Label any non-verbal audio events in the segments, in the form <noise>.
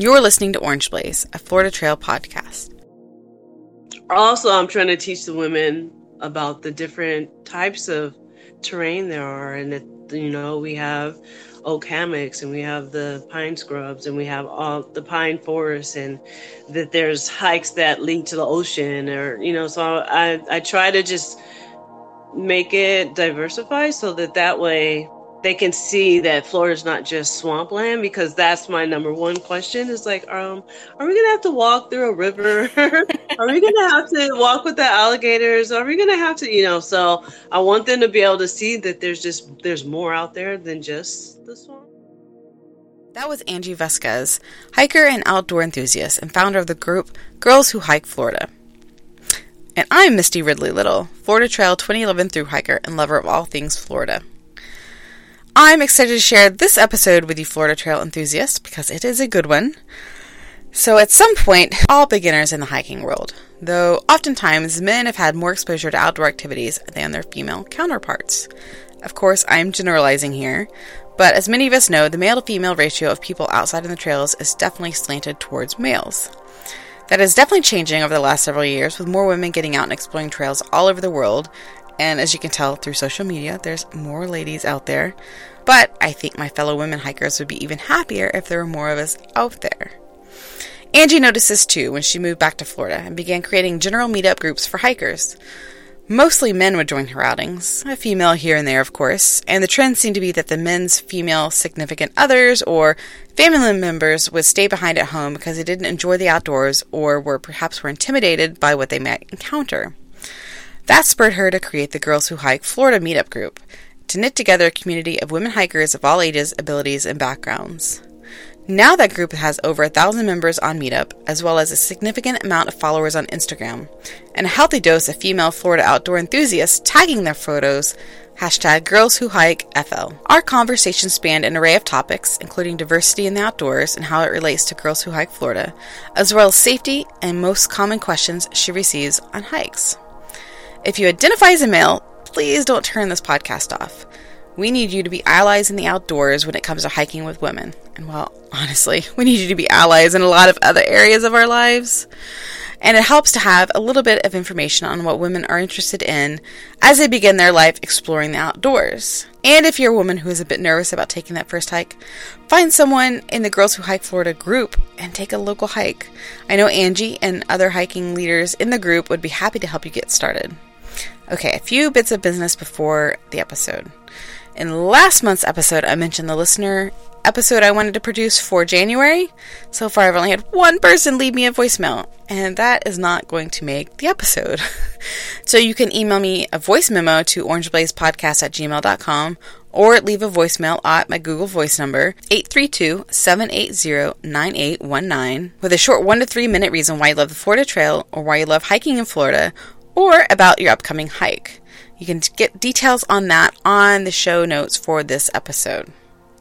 You're listening to Orange Blaze, a Florida Trail podcast. Also, I'm trying to teach the women about the different types of terrain there are, and that you know we have oak hammocks and we have the pine scrubs and we have all the pine forests and that there's hikes that lead to the ocean or you know so i i try to just make it diversify so that that way they can see that Florida's not just swampland because that's my number one question is like um are we gonna have to walk through a river <laughs> are we gonna have to walk with the alligators are we gonna have to you know so I want them to be able to see that there's just there's more out there than just the swamp that was Angie Vasquez, hiker and outdoor enthusiast and founder of the group Girls Who Hike Florida. And I'm Misty Ridley Little, Florida Trail 2011 through hiker and lover of all things Florida. I'm excited to share this episode with you, Florida Trail enthusiasts, because it is a good one. So, at some point, all beginners in the hiking world, though oftentimes men have had more exposure to outdoor activities than their female counterparts. Of course, I'm generalizing here, but as many of us know, the male to female ratio of people outside in the trails is definitely slanted towards males. That is definitely changing over the last several years, with more women getting out and exploring trails all over the world, and as you can tell through social media, there's more ladies out there. But I think my fellow women hikers would be even happier if there were more of us out there. Angie noticed this too when she moved back to Florida and began creating general meetup groups for hikers. Mostly men would join her outings, a female here and there, of course, and the trend seemed to be that the men's female significant others or family members would stay behind at home because they didn't enjoy the outdoors or were perhaps were intimidated by what they might encounter. That spurred her to create the Girls Who Hike Florida Meetup Group, to knit together a community of women hikers of all ages, abilities, and backgrounds. Now that group has over a thousand members on Meetup, as well as a significant amount of followers on Instagram, and a healthy dose of female Florida outdoor enthusiasts tagging their photos hashtag Girls Who Hike FL. Our conversation spanned an array of topics, including diversity in the outdoors and how it relates to Girls Who Hike Florida, as well as safety and most common questions she receives on hikes. If you identify as a male, please don't turn this podcast off. We need you to be allies in the outdoors when it comes to hiking with women. And well, <laughs> honestly, we need you to be allies in a lot of other areas of our lives. And it helps to have a little bit of information on what women are interested in as they begin their life exploring the outdoors. And if you're a woman who is a bit nervous about taking that first hike, find someone in the Girls Who Hike Florida group and take a local hike. I know Angie and other hiking leaders in the group would be happy to help you get started. Okay, a few bits of business before the episode. In last month's episode, I mentioned the listener episode I wanted to produce for January. So far, I've only had one person leave me a voicemail, and that is not going to make the episode. <laughs> so you can email me a voice memo to orangeblazepodcast at gmail.com or leave a voicemail at my Google Voice number, 832-780-9819, with a short one to three minute reason why you love the Florida Trail or why you love hiking in Florida or about your upcoming hike. You can get details on that on the show notes for this episode.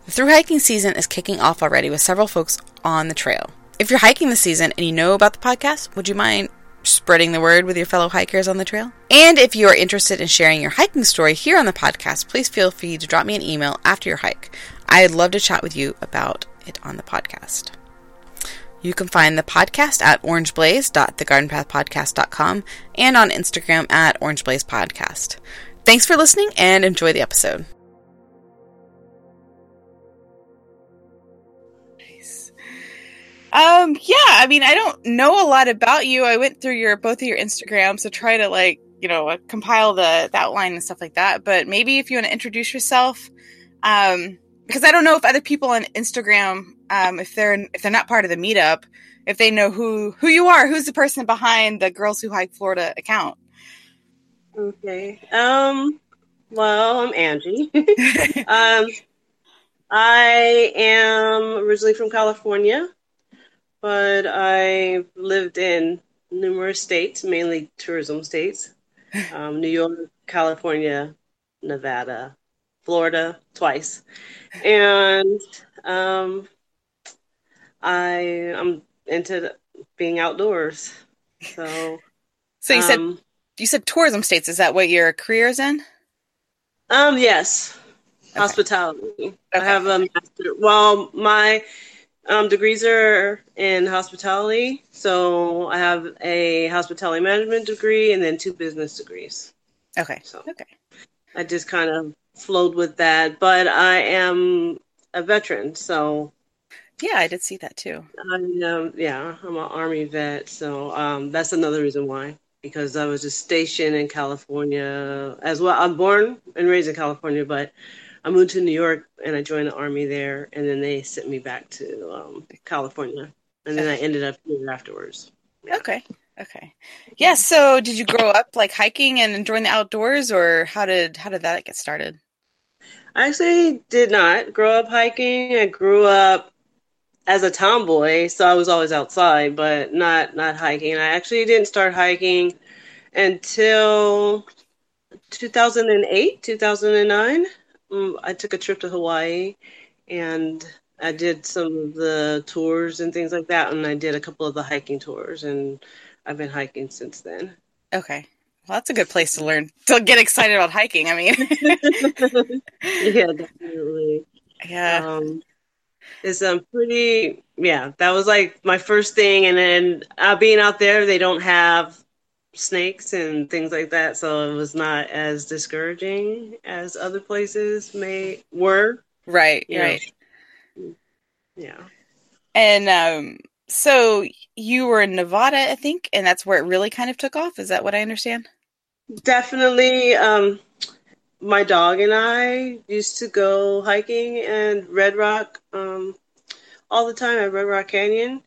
The through hiking season is kicking off already with several folks on the trail. If you're hiking this season and you know about the podcast, would you mind spreading the word with your fellow hikers on the trail? And if you are interested in sharing your hiking story here on the podcast, please feel free to drop me an email after your hike. I'd love to chat with you about it on the podcast. You can find the podcast at orangeblaze.thegardenpathpodcast.com and on Instagram at orangeblazepodcast. Thanks for listening and enjoy the episode. Nice. Um, yeah, I mean, I don't know a lot about you. I went through your both of your Instagrams to try to like, you know, compile the, the outline and stuff like that. But maybe if you want to introduce yourself, um, because I don't know if other people on Instagram um, if they're if they're not part of the meetup, if they know who who you are, who's the person behind the Girls Who Hike Florida account. Okay. Um. Well, I'm Angie. <laughs> um, I am originally from California, but I lived in numerous states, mainly tourism states. Um, New York, California, Nevada, Florida, twice, and um, I am into being outdoors. So, so you um, said you said tourism states. Is that what your career is in? Um, yes, okay. hospitality. Okay. I have a master. Well, my um, degrees are in hospitality. So I have a hospitality management degree and then two business degrees. Okay. So Okay. I just kind of flowed with that. But I am a veteran, so Yeah, I did see that too. I um, yeah, I'm an army vet. So um, that's another reason why. Because I was just stationed in California as well. I'm born and raised in California, but I moved to New York and I joined the army there, and then they sent me back to um, California, and then I ended up here afterwards. Yeah. Okay. Okay. Yeah, so did you grow up like hiking and enjoying the outdoors or how did how did that get started? I actually did not grow up hiking. I grew up as a tomboy, so I was always outside, but not not hiking. I actually didn't start hiking until 2008, 2009. Um, I took a trip to Hawaii and I did some of the tours and things like that, and I did a couple of the hiking tours, and I've been hiking since then. Okay. Well, that's a good place to learn to get excited about hiking. I mean, <laughs> yeah, definitely. yeah. Um, it's um pretty yeah. That was like my first thing, and then uh, being out there, they don't have snakes and things like that, so it was not as discouraging as other places may were. Right, you know. right. Yeah. And um so you were in Nevada, I think, and that's where it really kind of took off. Is that what I understand? Definitely. Um, my dog and I used to go hiking and Red Rock um, all the time at Red Rock Canyon.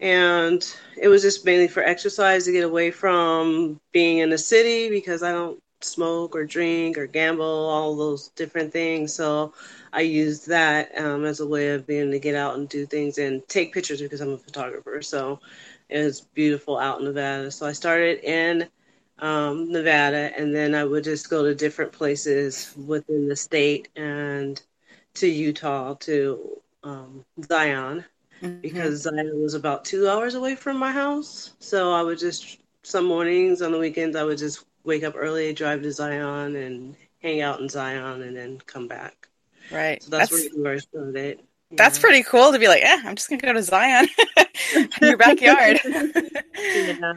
And it was just mainly for exercise to get away from being in the city because I don't smoke or drink or gamble, all those different things. So I used that um, as a way of being able to get out and do things and take pictures because I'm a photographer. So it was beautiful out in Nevada. So I started in um, Nevada, and then I would just go to different places within the state and to Utah to um, Zion Mhm. because Zion was about two hours away from my house. So I would just some mornings on the weekends I would just wake up early, drive to Zion, and hang out in Zion, and then come back. right. So that's, That's where I started. that's Yeah. pretty cool to be like, yeah, I'm just gonna go to Zion <laughs> in your backyard. <laughs> yeah.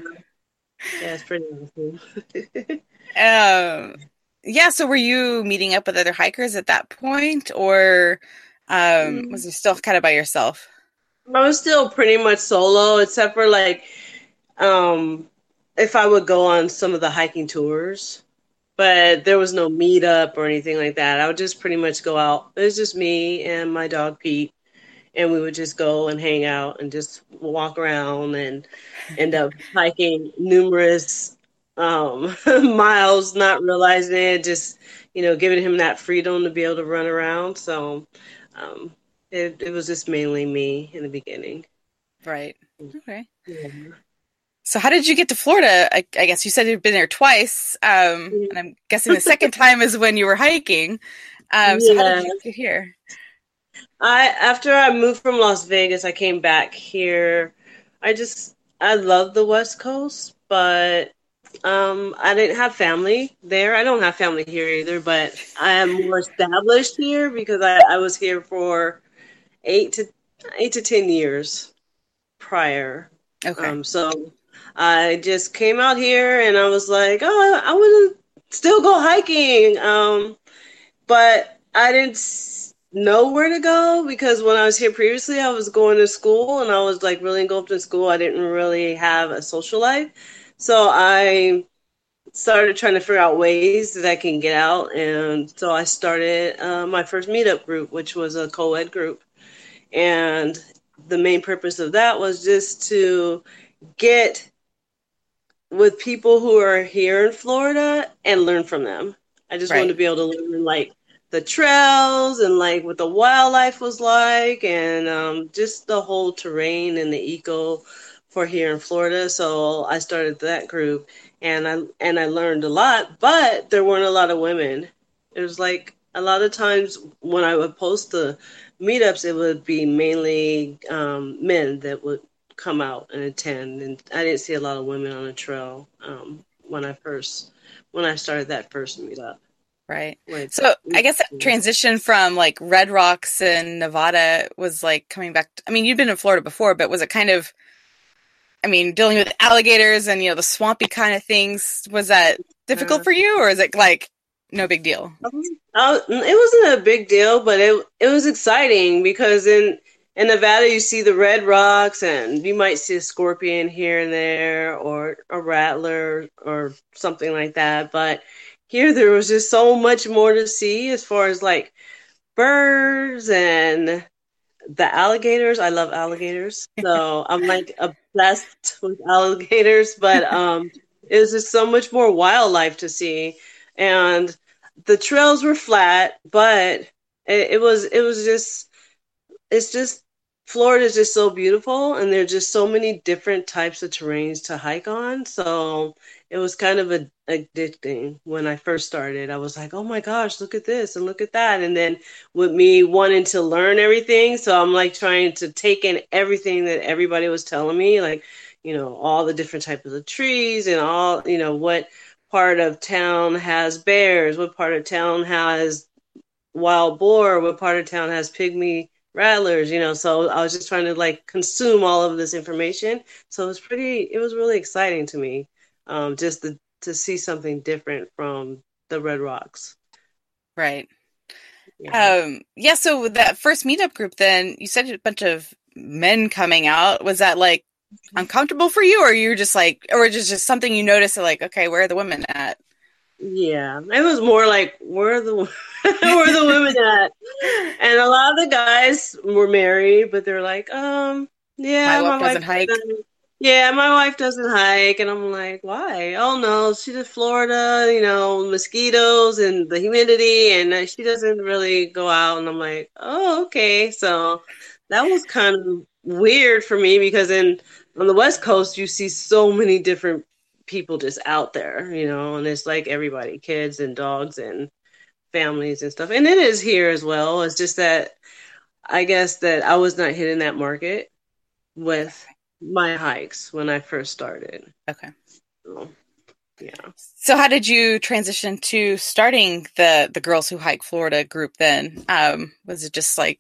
Yeah, it's pretty awesome. <laughs> um yeah, so were you meeting up with other hikers at that point or um was you still kind of by yourself? I was still pretty much solo, except for like um, if I would go on some of the hiking tours. But there was no meetup or anything like that. I would just pretty much go out. It was just me and my dog Pete, and we would just go and hang out and just walk around and end up hiking numerous um, <laughs> miles, not realizing it. Just you know, giving him that freedom to be able to run around. So um, it, it was just mainly me in the beginning. Right. Okay. Yeah. So how did you get to Florida? I, I guess you said you've been there twice, um, and I'm guessing the second <laughs> time is when you were hiking. Um, so how did you get here? I after I moved from Las Vegas, I came back here. I just I love the West Coast, but um, I didn't have family there. I don't have family here either, but I am more established here because I, I was here for eight to eight to ten years prior. Okay. Um, so I just came out here and I was like, oh, I want to still go hiking. Um, but I didn't know where to go because when I was here previously, I was going to school and I was like really engulfed in school. I didn't really have a social life. So I started trying to figure out ways that I can get out. And so I started uh, my first meetup group, which was a co ed group. And the main purpose of that was just to get with people who are here in Florida and learn from them. I just Right. wanted to be able to learn like the trails and like what the wildlife was like and um, just the whole terrain and the eco for here in Florida. So I started that group and I and I learned a lot, but there weren't a lot of women. It was like a lot of times when I would post the meetups, it would be mainly um, men that would come out and attend, and I didn't see a lot of women on the trail um, when I first when I started that first meetup. Right. Like, so I guess that transition from like Red Rocks and Nevada was like coming back. To, I mean, you'd been in Florida before, but was it kind of, I mean, dealing with alligators and, you know, the swampy kind of things, was that difficult uh, for you or is it like no big deal? Uh, it wasn't a big deal, but it, it was exciting because in, in Nevada, you see the red rocks, and you might see a scorpion here and there, or a rattler, or something like that. But here there was just so much more to see as far as like birds and the alligators. I love alligators. So <laughs> I'm like obsessed with alligators, but um it was just so much more wildlife to see. And the trails were flat, but it, it was it was just it's just Florida is just so beautiful and there's just so many different types of terrains to hike on. So it was kind of a, addicting when I first started. I was like, oh my gosh, look at this and look at that. And then with me wanting to learn everything, so I'm like trying to take in everything that everybody was telling me, like, you know, all the different types of trees and all, you know, what part of town has bears, what part of town has wild boar, what part of town has pygmy rattlers, you know. So I was just trying to like consume all of this information. So it was pretty, it was really exciting to me um, just to, to see something different from the Red Rocks. Right. Yeah. Um, yeah. So that first meetup group, then you said a bunch of men coming out. Was that like uncomfortable for you, or you were just like, or just just something you noticed? Like, okay, where are the women at? Yeah, it was more like where are the <laughs> where are the women at? <laughs> And a lot of the guys were married, but they're like, um, yeah, my, my wife doesn't hike. Doesn't, yeah, my wife doesn't hike, and I'm like, why? Oh no, she's in Florida, you know, mosquitoes and the humidity, and she doesn't really go out. And I'm like, oh, okay. So that was kind of weird for me because in on the West Coast, you see so many different people just out there, you know, and it's like everybody, kids and dogs and families and stuff. And it is here as well. It's just that I guess that I was not hitting that market with my hikes when I first started. Okay. So, yeah. So how did you transition to starting the the Girls Who Hike Florida group then? Um, was it just like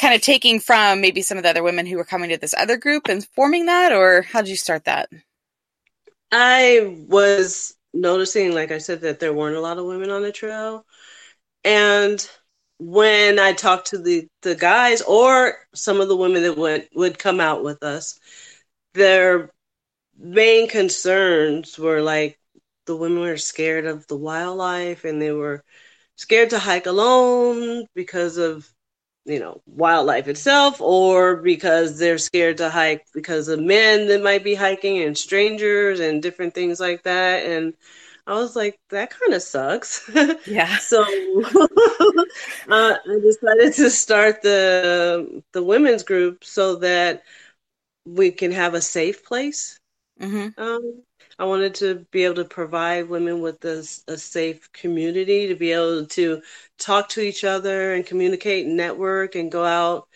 kind of taking from maybe some of the other women who were coming to this other group and forming that or how did you start that? I was noticing like I said that there weren't a lot of women on the trail. And when I talked to the the guys or some of the women that would would come out with us, their main concerns were like the women were scared of the wildlife and they were scared to hike alone because of you know wildlife itself or because they're scared to hike because of men that might be hiking and strangers and different things like that and I was like, that kind of sucks. <laughs> Yeah. <laughs> so <laughs> uh, I decided to start the the women's group so that we can have a safe place. Mm-hmm. Um, I wanted to be able to provide women with a, a safe community to be able to talk to each other and communicate, and network, and go out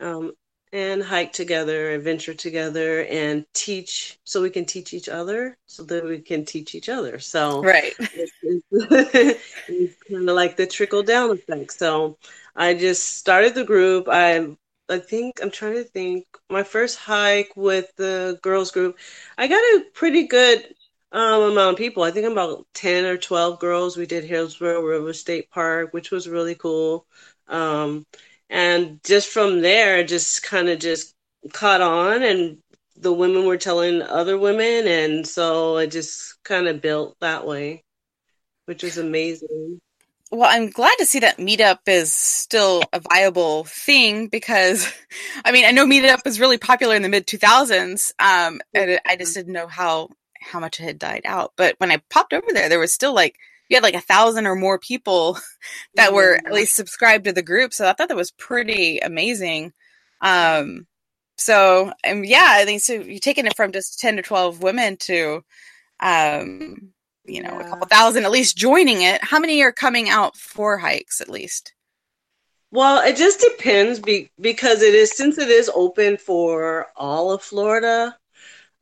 um, and hike together, adventure together, and teach so we can teach each other so that we can teach each other. So, right. <laughs> It's, it's, it's kind of like the trickle down effect. So, I just started the group. I I think I'm trying to think. My first hike with the girls group, I got a pretty good um, amount of people. I think about ten or twelve girls. We did Hillsborough River State Park, which was really cool. Um, and just from there just kind of just caught on and the women were telling other women and so it just kind of built that way which was amazing well i'm glad to see that meetup is still a viable thing because <laughs> i mean i know meetup was really popular in the mid 2000s um, and i just didn't know how how much it had died out but when i popped over there there was still like you had like a thousand or more people <laughs> that were at least subscribed to the group. So I thought that was pretty amazing. Um, so and yeah, I think so. You're taking it from just ten to twelve women to, um, you know, yeah. a couple thousand at least joining it. How many are coming out for hikes at least? Well, it just depends be- because it is since it is open for all of Florida.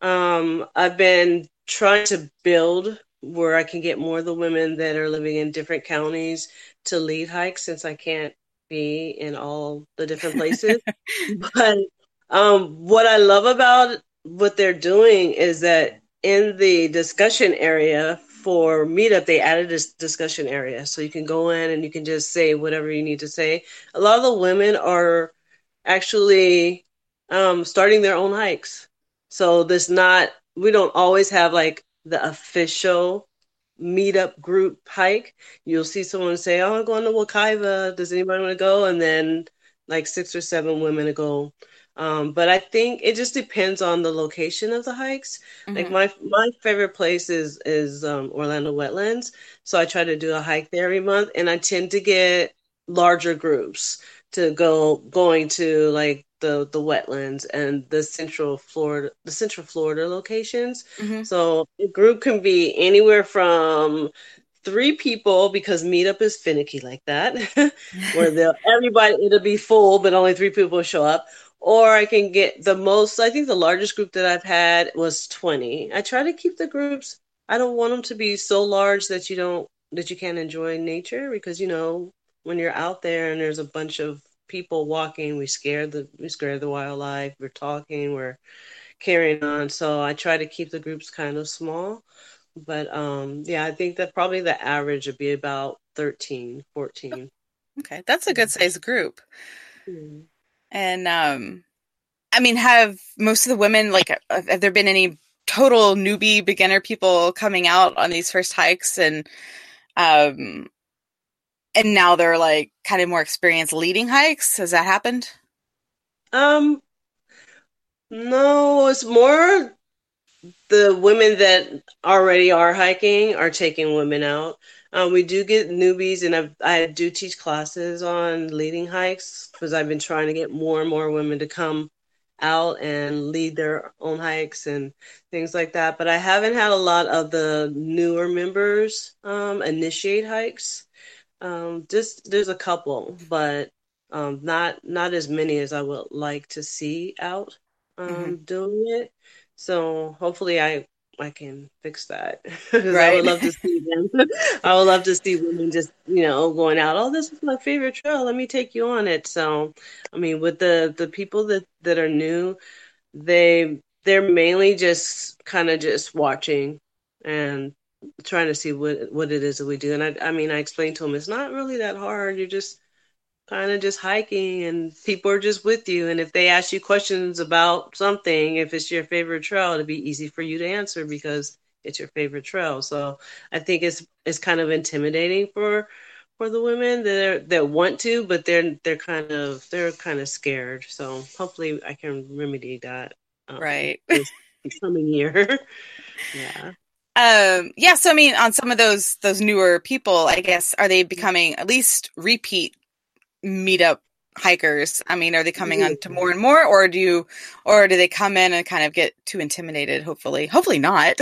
Um, I've been trying to build where I can get more of the women that are living in different counties to lead hikes since I can't be in all the different places. <laughs> but um, what I love about what they're doing is that in the discussion area for meetup, they added this discussion area. So you can go in and you can just say whatever you need to say. A lot of the women are actually um, starting their own hikes. So this not, we don't always have like the official meetup group hike. You'll see someone say, Oh, I'm going to Wekiva. Does anybody want to go? And then like six or seven women to go um, but I think it just depends on the location of the hikes. Mm-hmm. Like my my favorite place is is um, Orlando Wetlands, so I try to do a hike there every month, and I tend to get larger groups to go going to like the the wetlands and the central Florida the central Florida locations. Mm-hmm. So a group can be anywhere from three people because meetup is finicky like that, <laughs> where they'll <laughs> everybody it'll be full, but only three people show up or I can get the most. I think the largest group that I've had was 20. I try to keep the groups. I don't want them to be so large that you don't that you can't enjoy nature because you know when you're out there and there's a bunch of people walking, we scare the we scare the wildlife. We're talking, we're carrying on. So I try to keep the groups kind of small. But um yeah, I think that probably the average would be about 13, 14. Okay, that's a good size group. Mm-hmm. And um, I mean, have most of the women like have there been any total newbie beginner people coming out on these first hikes? And um and now they're like kind of more experienced leading hikes? Has that happened? Um no it's more the women that already are hiking are taking women out um, we do get newbies, and I've, I do teach classes on leading hikes because I've been trying to get more and more women to come out and lead their own hikes and things like that. But I haven't had a lot of the newer members um, initiate hikes. Um, just there's a couple, but um, not not as many as I would like to see out um, mm-hmm. doing it. So hopefully I I can fix that. <laughs> right. I would love to see them. <laughs> I would love to see women just, you know, going out. Oh, this is my favorite trail. Let me take you on it. So, I mean, with the the people that that are new, they they're mainly just kind of just watching and trying to see what what it is that we do. And I, I mean, I explained to them it's not really that hard. You're just kind of just hiking and people are just with you. And if they ask you questions about something if it's your favorite trail it'll be easy for you to answer because it's your favorite trail. So i think it's it's kind of intimidating for for the women that that want to but they're they're kind of they're kind of scared. So hopefully i can remedy that um, right. this coming year. <laughs> Yeah. Um yeah so i mean on some of those those newer people i guess are they becoming at least repeat meetup hikers? I mean, are they coming on to more and more, or do you, or do they come in and kind of get too intimidated? Hopefully, hopefully not.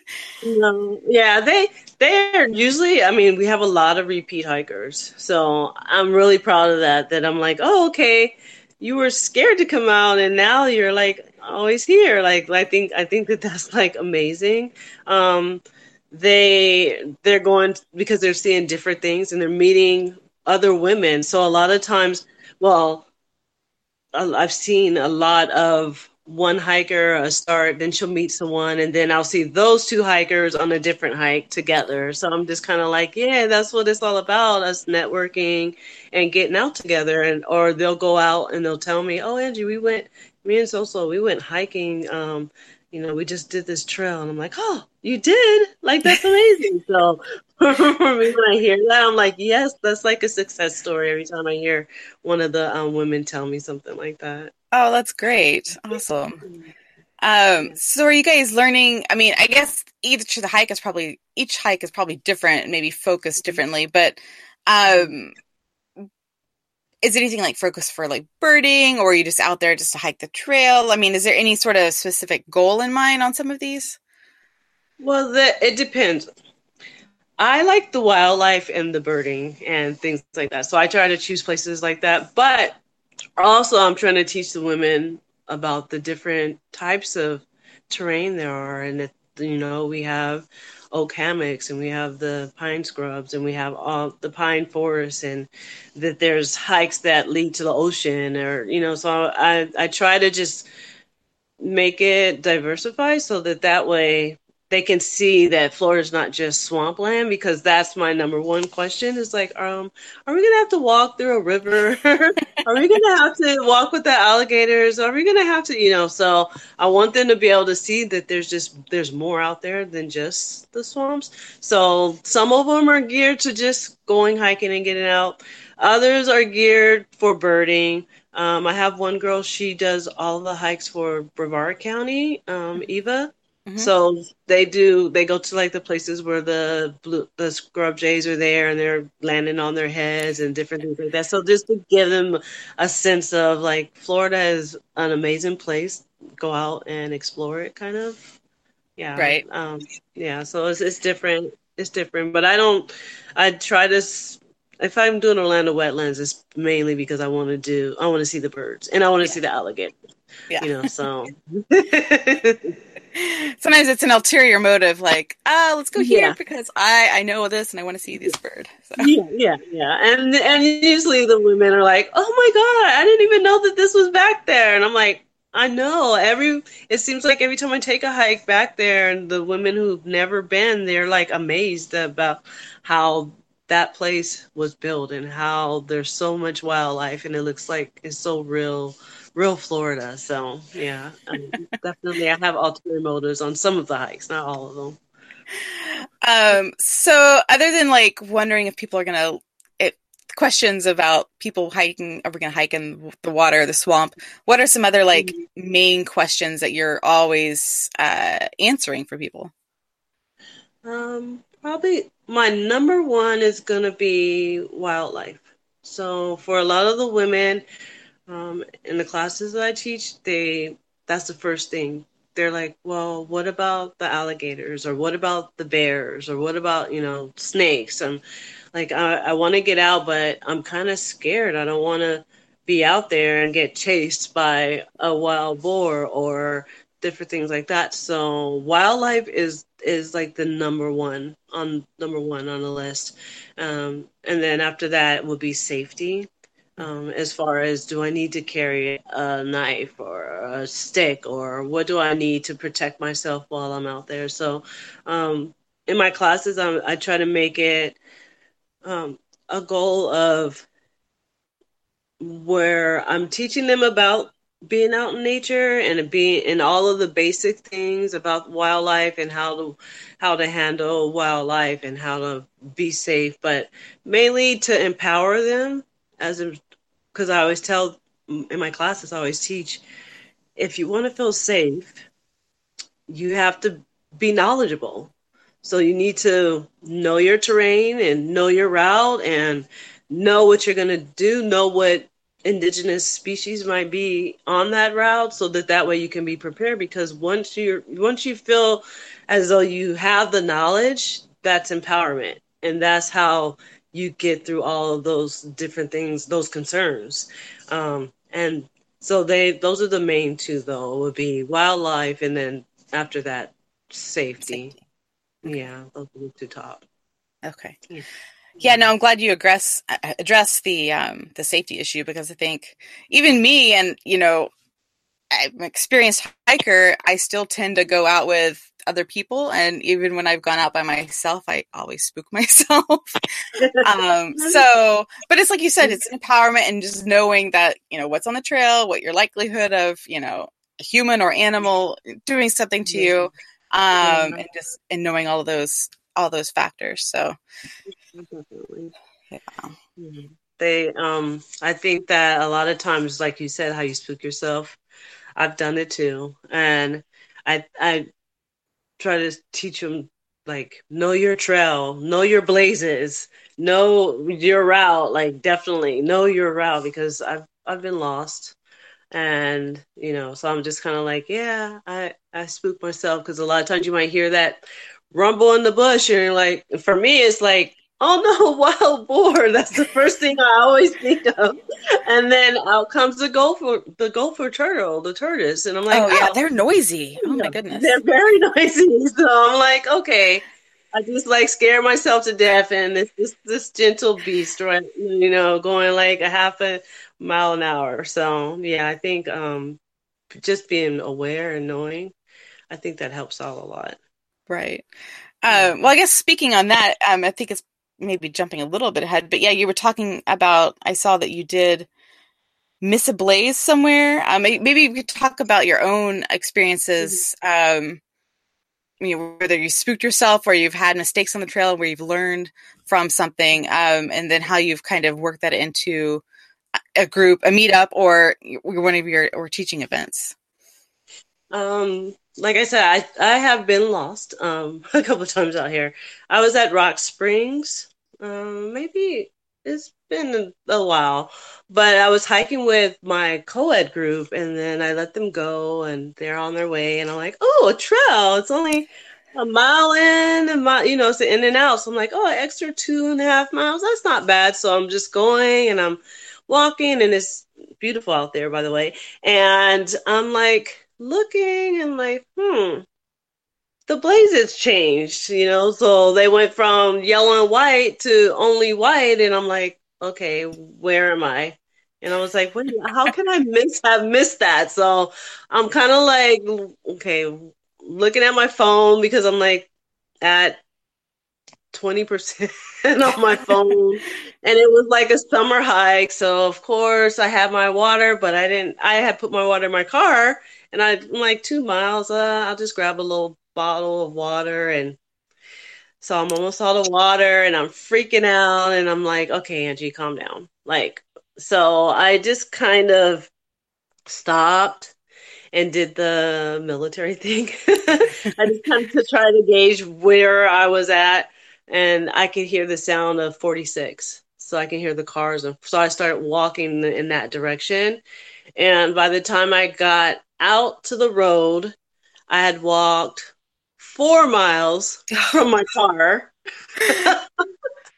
<laughs> no, yeah, they they're usually. I mean, we have a lot of repeat hikers, so I'm really proud of that. That I'm like, oh, okay, you were scared to come out, and now you're like always here. Like, I think I think that that's like amazing. Um, they they're going because they're seeing different things and they're meeting other women. So a lot of times, well, I've seen a lot of one hiker a start, then she'll meet someone, and then I'll see those two hikers on a different hike together. So I'm just kind of like, yeah, that's what it's all about us networking and getting out together. And or they'll go out and they'll tell me, oh, Angie, we went, me and so so, we went hiking. Um, you know, we just did this trail. And I'm like, oh, you did? Like, that's amazing. so for <laughs> me, when I hear that, I'm like, yes, that's like a success story every time I hear one of the um, women tell me something like that. Oh, that's great. Awesome. Um, so are you guys learning? I mean, I guess each the hike is probably each hike is probably different, maybe focused differently, but um is anything like focused for like birding or are you just out there just to hike the trail? I mean, is there any sort of specific goal in mind on some of these? Well, the, it depends. I like the wildlife and the birding and things like that. So I try to choose places like that. But also, I'm trying to teach the women about the different types of terrain there are and the, you know we have oak hammocks and we have the pine scrubs and we have all the pine forests and that there's hikes that lead to the ocean or you know so i i try to just make it diversify so that that way they can see that Florida's not just swampland because that's my number one question is like, um, are we gonna have to walk through a river? <laughs> are we gonna have to walk with the alligators? Are we gonna have to, you know? So I want them to be able to see that there's just there's more out there than just the swamps. So some of them are geared to just going hiking and getting out. Others are geared for birding. Um, I have one girl; she does all the hikes for Brevard County, um, Eva Mm-hmm. So they do. They go to like the places where the blue, the scrub jays are there, and they're landing on their heads and different things like that. So just to give them a sense of like Florida is an amazing place. Go out and explore it, kind of. Yeah. Right. Um, yeah. So it's it's different. It's different, but I don't. I try to. If I'm doing Orlando wetlands, it's mainly because I want to do. I want to see the birds and I want to yeah. see the alligators. Yeah. You know. So. <laughs> <laughs> sometimes it's an ulterior motive, like, ah, let's go here yeah. because I I know this and I want to see this bird. So. Yeah, yeah, yeah. And and usually the women are like, oh my god, I didn't even know that this was back there, and I'm like. I know every. It seems like every time I take a hike back there, and the women who've never been, they're like amazed about how that place was built and how there's so much wildlife, and it looks like it's so real real Florida. So yeah, um, <laughs> definitely I have ulterior motives on some of the hikes, not all of them. Um, so other than like wondering if people are gonna it, questions about people hiking, are we gonna hike in the water, the swamp? What are some other like mm-hmm. main questions that you're always uh, answering for people? Um, probably my number one is gonna be wildlife. So for a lot of the women, um, in the classes that I teach, they that's the first thing. They're like, well, what about the alligators, or what about the bears, or what about you know snakes? I'm like, I, I want to get out, but I'm kind of scared. I don't want to be out there and get chased by a wild boar or different things like that. So wildlife is is like the number one on number one on the list, um, and then after that would be safety um, as far as do I need to carry a knife or a stick or what do I need to protect myself while I'm out there. So um, in my classes, I'm, i try to make it um, a goal of where I'm teaching them about being out in nature and being in all of the basic things about wildlife and how to how to handle wildlife and how to be safe but mainly to empower them as a because I always tell in my classes, I always teach if you want to feel safe, you have to be knowledgeable. So you need to know your terrain and know your route and know what you're going to do, know what indigenous species might be on that route so that that way you can be prepared because once you're once you feel as though you have the knowledge that's empowerment and that's how you get through all of those different things, those concerns. Um, and so they those are the main two though would be wildlife and then after that safety. safety. Okay. Yeah, those are the two top. Okay. Yeah. yeah. no, I'm glad you address address the um, the safety issue because I think even me and you know, I'm an experienced hiker, I still tend to go out with other people and even when i've gone out by myself i always spook <laughs> myself. Um, so but it's like you said it's empowerment and just knowing that you know what's on the trail what your likelihood of you know a human or animal doing something to you um, and just and knowing all of those all those factors so. Yeah. They um i think that a lot of times like you said how you spook yourself i've done it too and I I try to teach them like know your trail, know your blazes, know your route. Like definitely know your route because I've I've been lost, and you know, so I'm just kind of like, yeah, I I spook myself because a lot of times you might hear that rumble in the bush, and like, for me, it's like oh no, <laughs> wild boar. That's the first thing I always think of. And then out comes the gopher, the gopher turtle, the tortoise. And I'm like, oh, yeah, they're noisy. Oh my goodness. They're very <laughs> noisy. So I'm like, okay. I just like scare myself to death and this this, this gentle beast, right? You know, going like a half a mile an hour. So yeah, I think um just being aware and knowing, I think that helps out a lot. Right. Uh, well, I guess speaking on that, um, I think it's maybe jumping a little bit ahead, but yeah, you were talking about. I saw that you did miss a blaze somewhere. Um, maybe you could talk about your own experiences. Um, you know, whether you spooked yourself or you've had mistakes on the trail where you've learned from something, um, and then how you've kind of worked that into a group, a meetup, or one of your or teaching events. Um, like I said, I I have been lost um <laughs> a couple times out here. I was at Rock Springs. Um, maybe it's been a while, but I was hiking with my co-ed group, and then I let them go, and they're on their way, and I'm like, oh, a trail. It's only a mile in, a mile, you know, it's in and out. So I'm like, oh, extra two and a half miles. That's not bad. So I'm just going, and I'm walking, and it's beautiful out there, by the way. And I'm like looking and like, hmm, the blazes changed, you know. So they went from yellow and white to only white, and I'm like, okay, where am I? And I was like, what, how can I miss have missed that? So I'm kind of like, okay, looking at my phone because I'm like at 20% <laughs> on my phone and it was like a summer hike so of course i had my water but i didn't i had put my water in my car and i'm like two miles uh, i'll just grab a little bottle of water and so i'm almost out of water and i'm freaking out and i'm like okay angie calm down like so i just kind of stopped and did the military <laughs> thing i just kind of to try to gauge where i was at and I could hear the sound of 46. So I can hear the cars. And so I started walking in that direction. And by the time I got out to the road, I had walked four miles from my <laughs> car.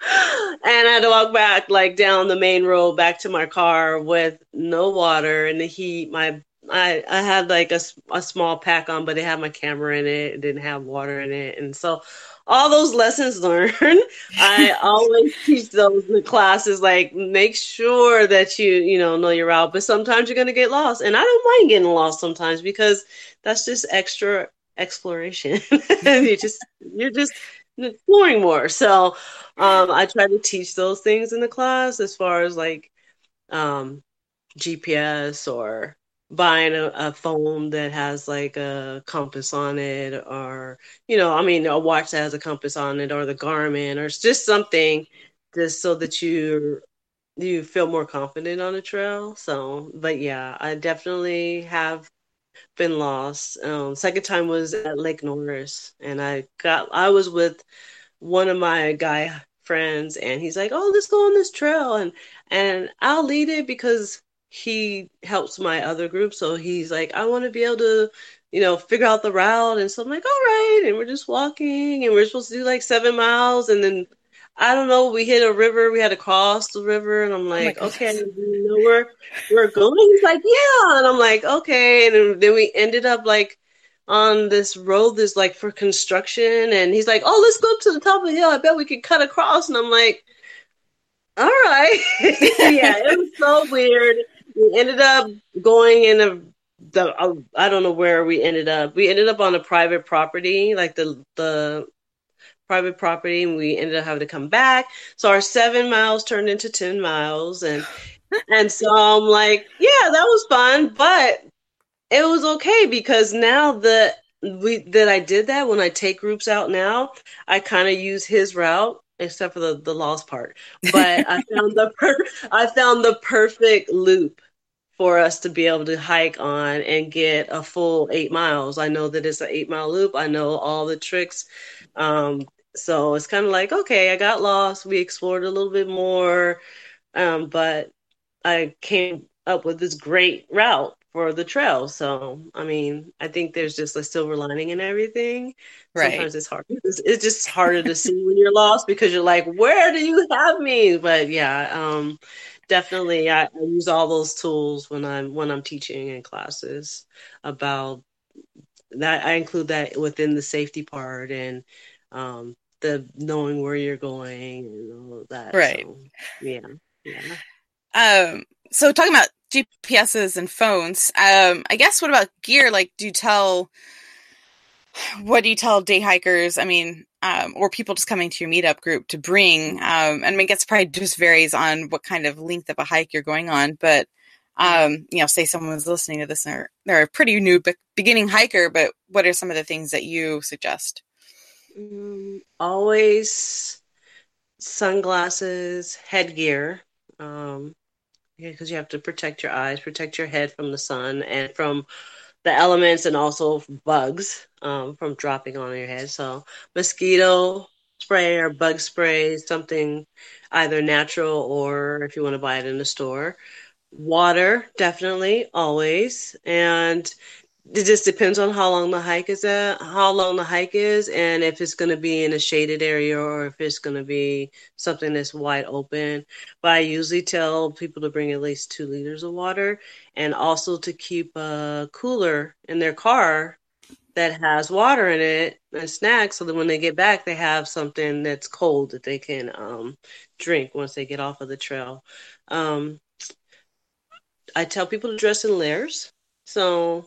and I had to walk back like down the main road back to my car with no water and the heat. My I I had like a, a small pack on, but it had my camera in it. It didn't have water in it, and so all those lessons learned. <laughs> I always teach those in the classes. Like, make sure that you, you know, know your route. But sometimes you're gonna get lost, and I don't mind getting lost sometimes because that's just extra exploration. <laughs> <laughs> you just, you're just exploring more. So, um, I try to teach those things in the class as far as like, um, GPS or buying a, a, phone that has like a compass on it or you know i mean a watch that has a compass on it or the garmin or just something just so that you you feel more confident on the trail. So but yeah i definitely have been lost. Um second time was at lake norris and i got i was with one of my guy friends and he's like oh let's go on this trail. And and i'll lead it because he helps my other group. So he's like, I want to be able to, you know, figure out the route. And so I'm like, all right. And we're just walking and we're supposed to do like seven miles. And then I don't know, we hit a river. We had to cross the river. And I'm oh like, oh okay, you know where we're going? He's like, yeah. And I'm like, okay. And then we ended up like on this road that's like for construction. And he's like, oh, let's go up to the top of the hill. I bet we could cut across. And I'm like, all right. <laughs> yeah, it was so weird we ended up going in a the uh, I don't know where we ended up. We ended up on a private property, like the the private property, and we ended up having to come back. So our seven miles turned into ten miles, and <laughs> and so I'm like, yeah, that was fun, but it was okay because now that we that I did that when I take groups out now, I kind of use his route except for the the lost part. <laughs> But I found the per- I found the perfect loop for us to be able to hike on and get a full eight miles. I know that it's an eight mile loop. I know all the tricks. Um, so it's kind of like, okay, I got lost. We explored a little bit more. Um, but I came up with this great route for the trail. So, I mean, I think there's just a silver lining in everything. Right. Sometimes it's hard. It's, it's just harder to see when you're lost because you're like, where do you have me? But yeah, um, definitely, I, I use all those tools when I'm when I'm teaching in classes about that. I include that within the safety part and um, the knowing where you're going and all of that. Right. So, yeah. Yeah. Um, so talking about GPSs and phones, um, I guess what about gear? Like, do you tell, what do you tell day hikers? I mean, um, or people just coming to your meetup group to bring, um, and I guess probably just varies on what kind of length of a hike you're going on, but, um, you know, say someone was listening to this and they're, they're a pretty new be- beginning hiker, but what are some of the things that you suggest? Mm, always sunglasses, headgear. Um, yeah, because you have to protect your eyes, protect your head from the sun and from the elements, and also bugs um, from dropping on your head. So mosquito spray or bug spray, something either natural or if you want to buy it in the store. Water, definitely, always, and it just depends on how long the hike is at, how long the hike is, and if it's going to be in a shaded area or if it's going to be something that's wide open. But I usually tell people to bring at least two liters of water and also to keep a cooler in their car that has water in it and snacks so that when they get back, they have something that's cold that they can um, drink once they get off of the trail. Um, I tell people to dress in layers. So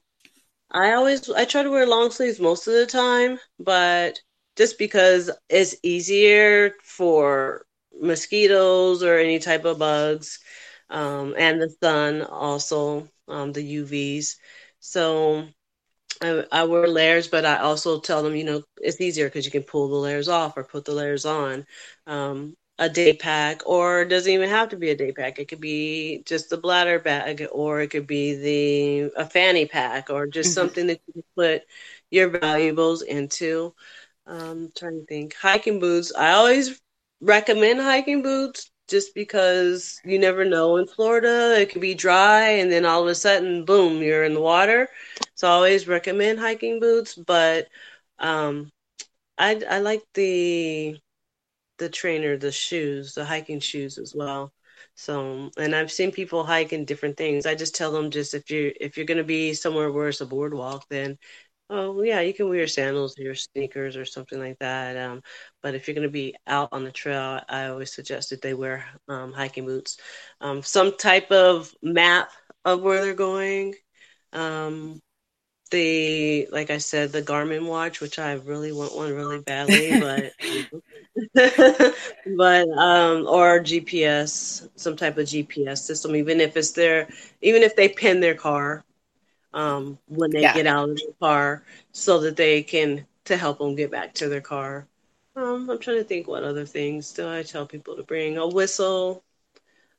I always I try to wear long sleeves most of the time, but just because it's easier for mosquitoes or any type of bugs, um, and the sun also um, the UVs. So I, I, wear layers, but I also tell them you know it's easier because you can pull the layers off or put the layers on. Um, a day pack, or it doesn't even have to be a day pack. It could be just the bladder bag, or it could be the a fanny pack, or just mm-hmm. something that you can put your valuables into. Um, trying to think, hiking boots. I always recommend hiking boots just because you never know in Florida it could be dry and then all of a sudden boom you're in the water. So I always recommend hiking boots, but um, I I like the the trainer the shoes, the hiking shoes as well. So, and I've seen people hike in different things. I just tell them just if you if you're going to be somewhere where it's a boardwalk, then oh yeah, you can wear sandals or your sneakers or something like that. Um, but if you're going to be out on the trail, I always suggest that they wear um, hiking boots, um, some type of map of where they're going. Um, the like I said, the Garmin watch, which I really want one really badly, but <laughs> <laughs> but um or GPS, some type of GPS system, even if it's their even if they pin their car um when they yeah. get out of the car so that they can to help them get back to their car. Um, I'm trying to think what other things do I tell people to bring? A whistle.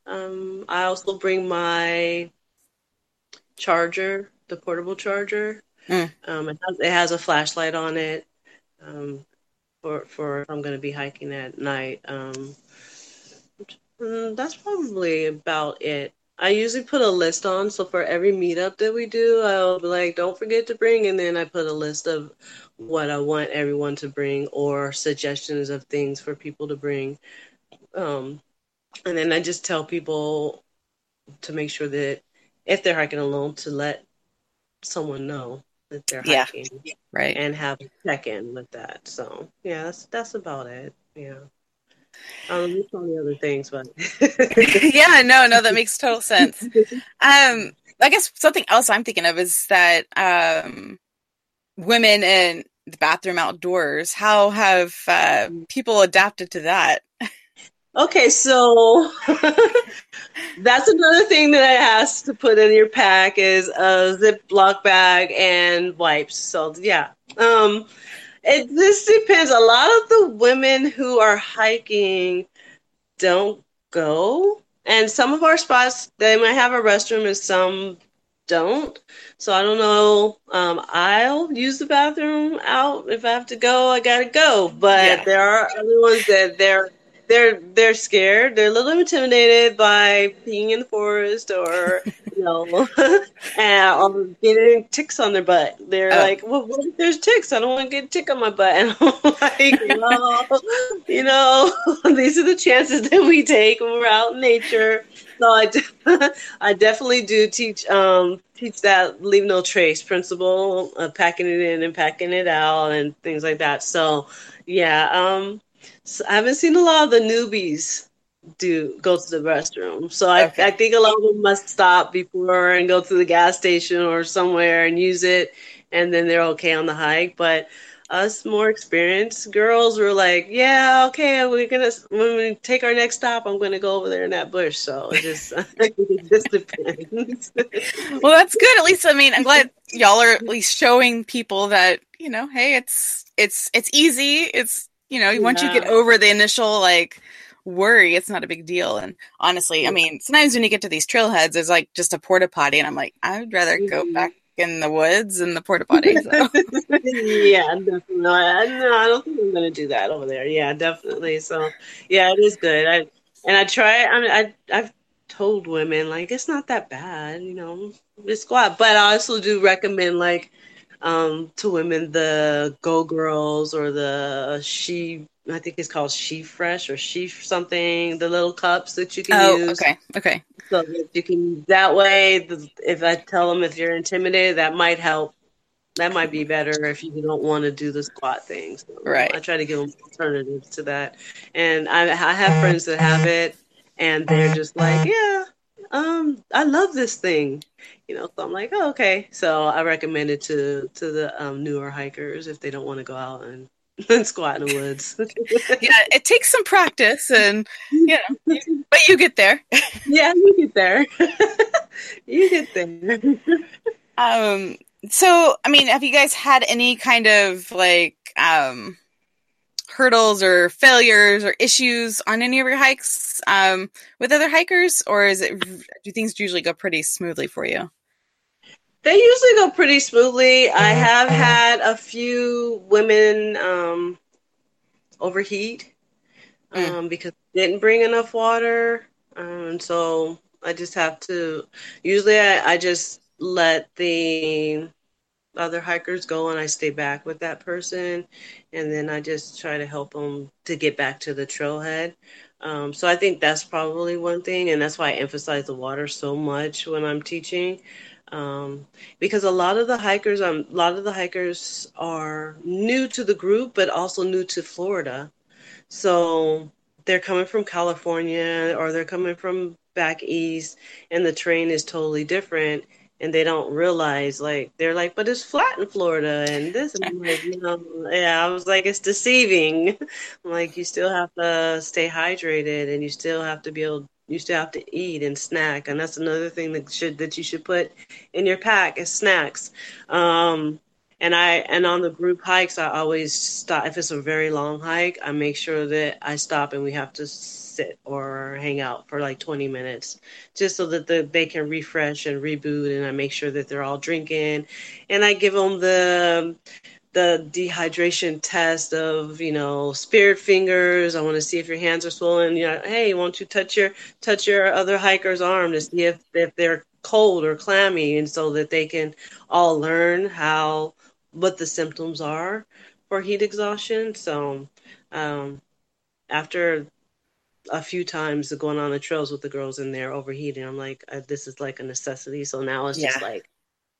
Um, I also bring my charger the portable charger. Mm. Um, it, has, it, has, a flashlight on it um, for for I'm going to be hiking at night. Um, mm, that's probably about it. I usually put a list on, so for every meetup that we do, I'll be like, "Don't forget to bring," and then I put a list of what I want everyone to bring or suggestions of things for people to bring. Um, and then I just tell people to make sure that if they're hiking alone, to let someone know they're yeah. hiking, right, and have a check in with that. So yeah, that's that's about it. Yeah. Um, there's many other things, but <laughs> yeah, no, no, that makes total sense. <laughs> Um, I guess something else I'm thinking of is that um, women in the bathroom outdoors. How have uh, people adapted to that? <laughs> Okay, so <laughs> that's another thing that I asked to put in your pack is a Ziploc bag and wipes. So yeah, um, it this depends. A lot of the women who are hiking don't go, and some of our spots they might have a restroom and some don't. So I don't know. Um, I'll use the bathroom out if I have to go. I gotta go. But yeah. there are other ones that they're they're they're scared. They're a little intimidated by being in the forest or you know, <laughs> and or getting ticks on their butt. They're oh. like, well, what if there's ticks? I don't want to get a tick on my butt. <laughs> And I'm like, well, <laughs> you know, these are the chances that we take when we're out in nature. So I, de- I definitely do teach um, teach that leave no trace principle, uh, packing it in and packing it out, and things like that. So yeah, um, so I haven't seen a lot of the newbies do go to the restroom. So I, okay. I think a lot of them must stop before and go to the gas station or somewhere and use it, and then they're okay on the hike. But us more experienced girls were like, "Yeah, okay, we're gonna when we take our next stop, I'm gonna go over there in that bush." So it just <laughs> it just depends. <laughs> well, that's good. At least I mean, I'm glad y'all are at least showing people that you know, hey, it's it's it's easy. It's you know, once you get over the initial like worry, it's not a big deal. And honestly, I mean, sometimes when you get to these trailheads, it's like just a porta potty, and I'm like, I would rather go mm-hmm. back in the woods in the porta <laughs> potty. So. yeah, definitely. No, I, no, I don't think I'm gonna do that over there. Yeah, definitely. So, yeah, it is good. I and I try. I mean, I I've told women like it's not that bad, you know, it's squat. But I also do recommend like um to women the Go Girls or the She I think it's called She Fresh or She something. The little cups that you can oh, use. okay, okay. So that you can that way. If I tell them if you're intimidated, that might help. That might be better if you don't want to do the squat thing. So right. I try to give them alternatives to that, and I, I have friends that have it, and they're just like, yeah, um, I love this thing, you know. So I'm like, oh, okay. So I recommend it to to the um, newer hikers if they don't want to go out and <laughs> and squat in the woods. <laughs> yeah, it takes some practice, and yeah, but you get there. <laughs> yeah, you get there. you get there. Um. So, I mean, have you guys had any kind of like um hurdles or failures or issues on any of your hikes um with other hikers, or is it do things usually go pretty smoothly for you? They usually go pretty smoothly. I have had a few women um, overheat mm. um, mm. because didn't bring enough water. Um, so I just have to. Usually, I, I just let the other hikers go and I stay back with that person, and then I just try to help them to get back to the trailhead. Um, so I think that's probably one thing, and that's why I emphasize the water so much when I'm teaching um, because a lot of the hikers, um, a lot of the hikers are new to the group, but also new to Florida. So they're coming from California or they're coming from back east, and the terrain is totally different. And they don't realize, like, they're like, but it's flat in Florida, and this. And I'm like, you know, yeah, I was like, it's deceiving. <laughs> I'm like, you still have to stay hydrated, and you still have to be able you still have to eat and snack and that's another thing that should that you should put in your pack is snacks um, and i and on the group hikes i always stop if it's a very long hike i make sure that i stop and we have to sit or hang out for like 20 minutes just so that the, they can refresh and reboot and i make sure that they're all drinking. And i give them the the dehydration test of you know spirit fingers. I want to see if your hands are swollen. You know hey won't you touch your touch your other hiker's arm to see if if they're cold or clammy and so that they can all learn how what the symptoms are for heat exhaustion. So um, after a few times going on the trails with the girls in there overheating i'm like uh, this is like a necessity. So now it's yeah. just like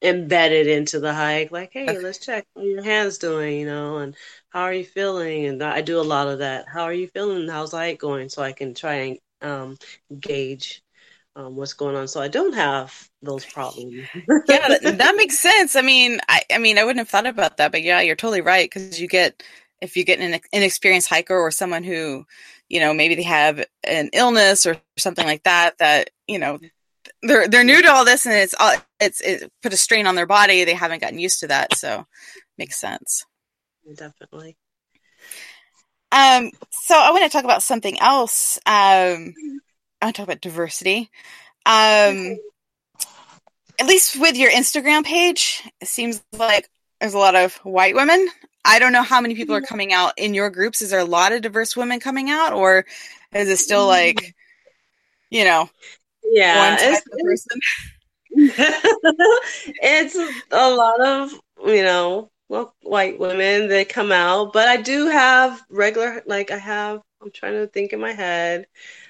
embedded into the hike like hey let's check how your hands doing you know and how are you feeling? And i do a lot of that. How are you feeling? How's the hike going? So i can try and um, gauge um, what's going on. So i don't have those problems. <laughs> Yeah that, that, makes sense. I mean I, I mean i wouldn't have thought about that but yeah you're totally right because you get if you get an inexperienced hiker or someone who you know maybe they have an illness or something like that that you know they're they're new to all this and it's all it's it put a strain on their body they haven't gotten used to that so makes sense. Definitely. Um so i want to talk about something else um i want to talk about diversity. Um mm-hmm. at least with your instagram page it seems like there's a lot of white women. I don't know how many people are mm-hmm. coming out in your groups. Is there a lot of diverse women coming out, or is it still mm-hmm. like, you know, yeah, it's, <laughs> it's a lot of you know well white women that come out but i do have regular like i have i'm trying to think in my head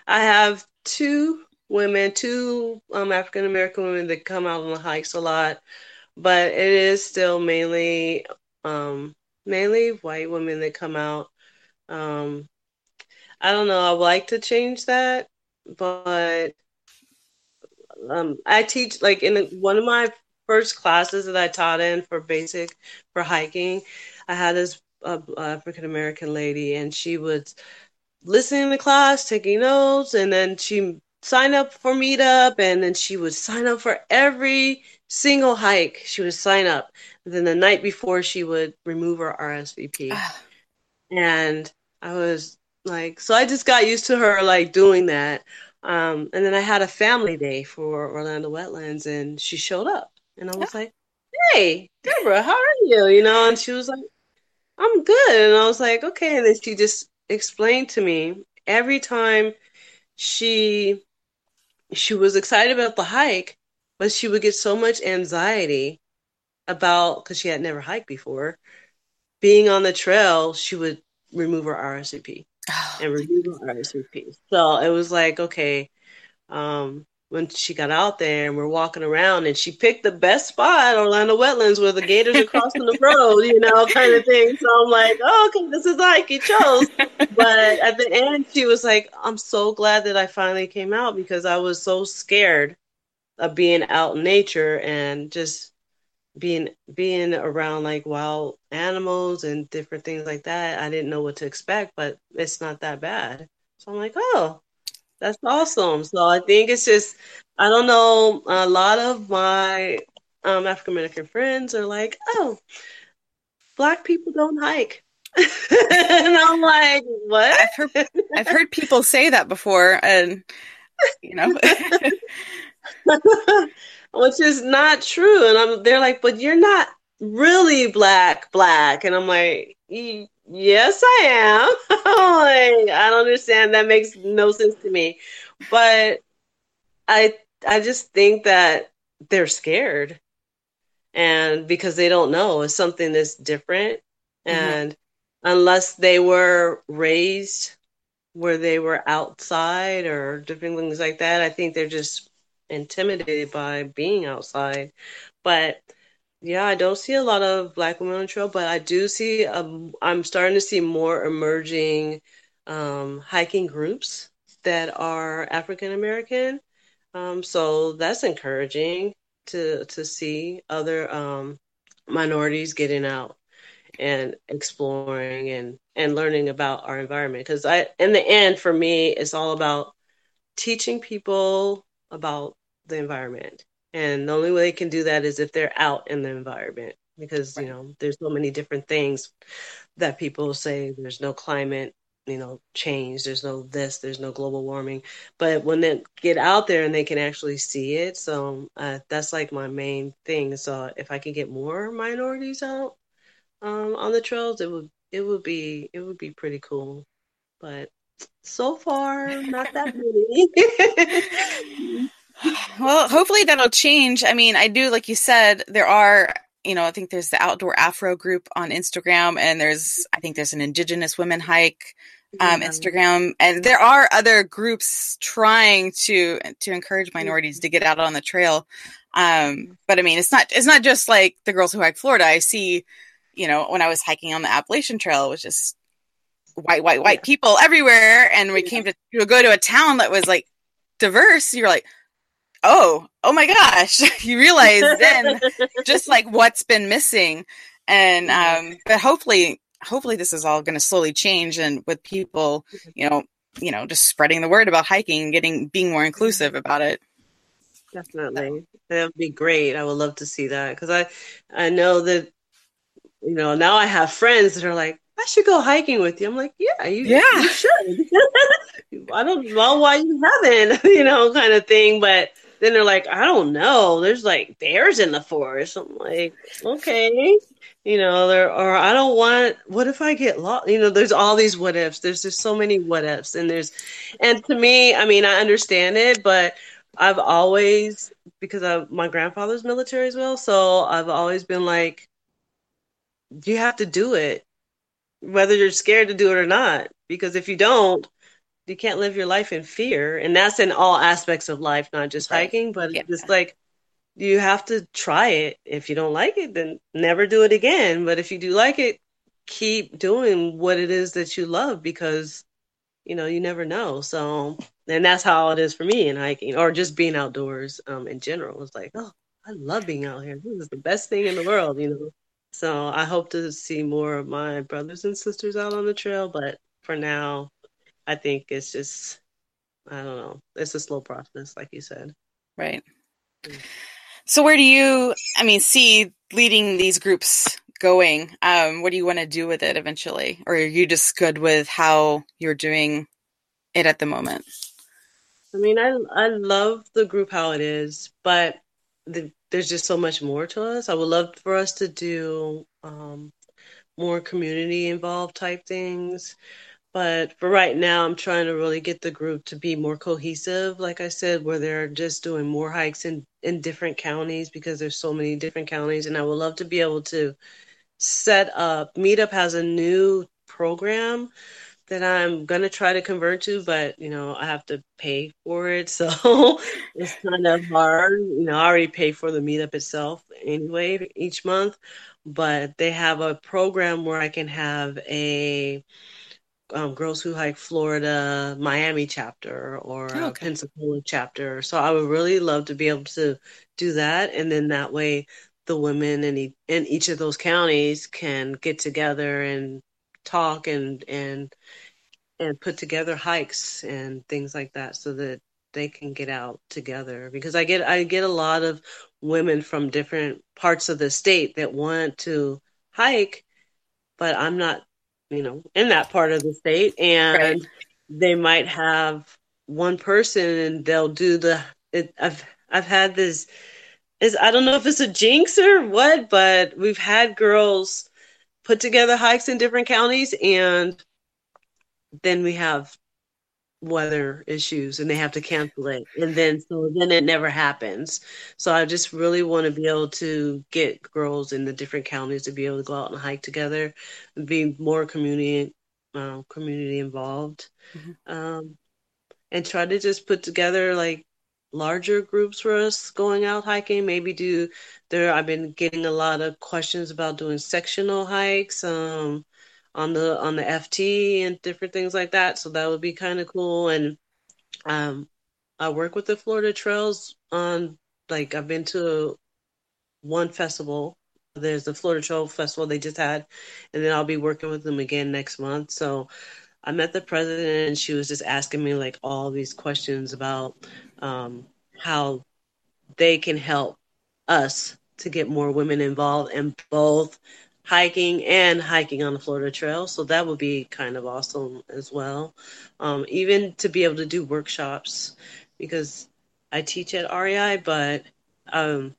i have two women two um, african american women that come out on the hikes a lot but it is still mainly um mainly white women that come out um i don't know i would like to change that but um, I teach like in one of my first classes that I taught in for basic for hiking. I had this uh, African American lady, and she was listening to class, taking notes, and then she signed up for meetup, and then she would sign up for every single hike. She would sign up. And then the night before, she would remove her RSVP, <sighs> and I was like, so I just got used to her like doing that. Um, and then I had a family day for Orlando Wetlands, and she showed up, and I was like, "Hey, Deborah, how are you?" You know, and she was like, "I'm good," and I was like, "Okay." And then she just explained to me every time she she was excited about the hike, but she would get so much anxiety about because she had never hiked before. Being on the trail, she would remove her RSVP and remove her RSVP. So it was like, okay, um, when she got out there and we're walking around and she picked the best spot, Orlando Wetlands, where the gators are crossing the road, you know, kind of thing. So I'm like, oh, okay, this is like you chose. But at the end, she was like, I'm so glad that I finally came out because I was so scared of being out in nature and just being being around like wild animals and different things like that. I didn't know what to expect, but it's not that bad. So I'm like, oh, that's awesome. So I think it's just, I don't know, a lot of my um, African American friends are like, oh, black people don't hike. <laughs> and I'm like, what? I've heard I've heard people say that before, and you know, <laughs> Which is not true. And I'm they're like, but you're not really black, black. And I'm like, "Y- yes, I am. <laughs> Like, I don't understand. That makes no sense to me. But I I just think that they're scared. And because they don't know, it's something that's different. Mm-hmm. And unless they were raised where they were outside or different things like that, I think they're just intimidated by being outside. But yeah, I don't see a lot of black women on trail, but I do see um, I'm starting to see more emerging um, hiking groups that are African American. Um, so that's encouraging to to see other um, minorities getting out and exploring and and learning about our environment because I in the end for me it's all about teaching people about the environment. And the only way they can do that is if they're out in the environment because, you know, there's so many different things that people say there's no climate, you know, change, there's no this, there's no global warming. But when they get out there and they can actually see it, so uh, that's like my main thing. So if I could get more minorities out um, on the trails, it would it would be it would be pretty cool. But so far, not that <laughs> many. <laughs> <sighs> well, hopefully that'll change. I mean, I do, like you said, there are, you know, I think there's the outdoor Afro group on Instagram, and there's, I think there's an Indigenous women hike um, Yeah. Instagram, and there are other groups trying to to encourage minorities to get out on the trail. Um, but I mean, it's not it's not just like the girls who hike Florida. I see, you know, when I was hiking on the Appalachian Trail, it was just white, white, white people everywhere, and we Yeah. came to, to go to a town that was like diverse. You're like, oh, oh my gosh! <laughs> you realize then <laughs> just like what's been missing, and um, but hopefully, hopefully this is all going to slowly change, and with people, you know, you know, just spreading the word about hiking, and getting being more inclusive about it. Definitely. That would be great. I would love to see that because I I know that you know now I have friends that are like I should go hiking with you. I'm like, yeah, you, Yeah. you should. <laughs> I don't know why you haven't, you know, kind of thing. But then they're like, I don't know. There's like bears in the forest. I'm like, okay. you know, there or I don't want. What if I get lost? You know, there's all these what ifs. There's just so many what ifs, and there's, and to me, I mean, I understand it, but I've always because of my grandfather's military as well, so I've always been like, you have to do it, whether you're scared to do it or not, because if you don't, you can't live your life in fear, and that's in all aspects of life, not just right. hiking, but yeah. just like you have to try it. If you don't like it, then never do it again. But if you do like it, keep doing what it is that you love because you know you never know. So, and that's how it is for me in hiking or just being outdoors um, in general. It's like, oh, I love being out here. This is the best thing in the world, you know. So I hope to see more of my brothers and sisters out on the trail. But for now, I think it's just I don't know. It's a slow process, like you said. Right. Mm. So where do you, I mean, see leading these groups going? Um, what do you want to do with it eventually? Or are you just good with how you're doing it at the moment? I mean, I I love the group how it is, but the, there's just so much more to us. I would love for us to do um, more community involved type things. But for right now, I'm trying to really get the group to be more cohesive. Like I said, where they're just doing more hikes in, in different counties because there's so many different counties. And I would love to be able to set up. Meetup has a new program that I'm gonna try to convert to, but you know I have to pay for it, <laughs> so it's kind of hard. You know, I already pay for the meetup itself anyway each month, but they have a program where I can have a um, Girls Who Hike Florida Miami chapter or oh, okay. Pensacola chapter. So I would really love to be able to do that, and then that way the women in, e- in each of those counties can get together and talk and and and put together hikes and things like that, so that they can get out together. Because I get I get a lot of women from different parts of the state that want to hike, but I'm not you know, in that part of the state, and right. they might have one person, and they'll do the. It, I've I've had this. Is I don't know if it's a jinx or what, but we've had girls put together hikes in different counties, and then we have weather issues and they have to cancel it. And then so then it never happens. So i just really want to be able to get girls in the different counties to be able to go out and hike together and be more community uh, community involved. Mm-hmm. um, and try to just put together like larger groups for us going out hiking maybe do there i've been getting a lot of questions about doing sectional hikes um, on the on the FT and different things like that. So that would be kind of cool. And um, I work with the Florida Trails on like I've been to one festival. There's the Florida Trail Festival they just had, and then I'll be working with them again next month. So I met the president, and she was just asking me like all these questions about um, how they can help us to get more women involved in both hiking and hiking on the Florida Trail. So that would be kind of awesome as well. Um, even to be able to do workshops because I teach at REI, but um,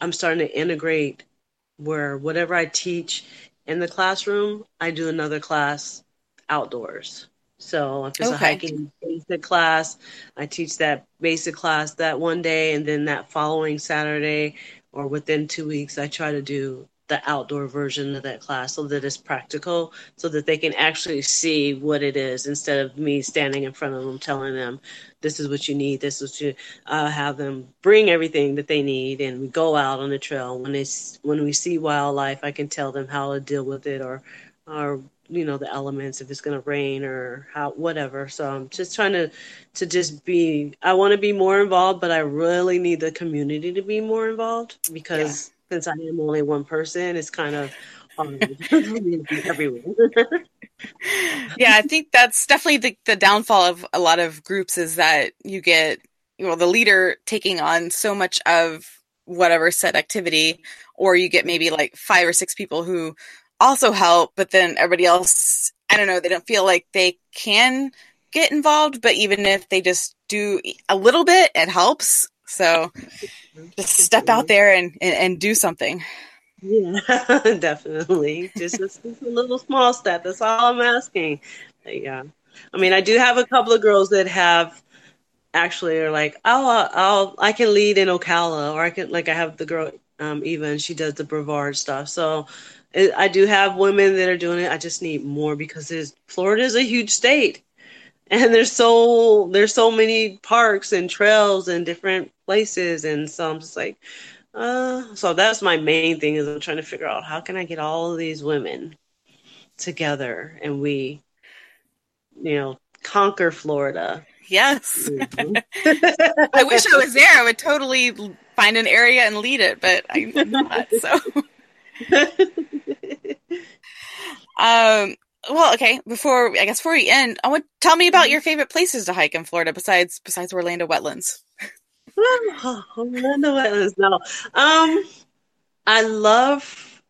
I'm starting to integrate where whatever I teach in the classroom, I do another class outdoors. So if it's okay. a hiking basic class, I teach that basic class that one day, and then that following Saturday or within two weeks, I try to do the outdoor version of that class so that it's practical so that they can actually see what it is instead of me standing in front of them telling them this is what you need this is you uh, have them bring everything that they need and we go out on the trail. When they when we see wildlife i can tell them how to deal with it or or you know the elements if it's going to rain or how whatever. So i'm just trying to to just be i want to be more involved but i really need the community to be more involved because yeah since I am only one person, it's kind of <laughs> <laughs> everywhere. <laughs> yeah, I think that's definitely the, the downfall of a lot of groups is that you get you know the leader taking on so much of whatever set activity, or you get maybe like five or six people who also help, but then everybody else, I don't know, they don't feel like they can get involved, but even if they just do a little bit, it helps. So just step out there and, and, and do something. Yeah, <laughs> definitely. Just, just a little small step. That's all I'm asking. Yeah. I mean, I do have a couple of girls that have actually are like, oh, I'll, I can lead in Ocala, or I can like I have the girl um, Eva, and she does the Brevard stuff. So it, I do have women that are doing it. I just need more because Florida is a huge state, and there's so there's so many parks and trails and different places, and so I'm just like, uh, so that's my main thing is I'm trying to figure out how can I get all of these women together and we, you know, conquer Florida. Yes. Mm-hmm. <laughs> I wish I was there. I would totally find an area and lead it, but I'm not. So. <laughs> um. Well, okay. Before I guess before we end, I want tell me about mm-hmm. your favorite places to hike in Florida besides besides Orlando wetlands. <laughs> <sighs> Orlando wetlands. No. Um. I love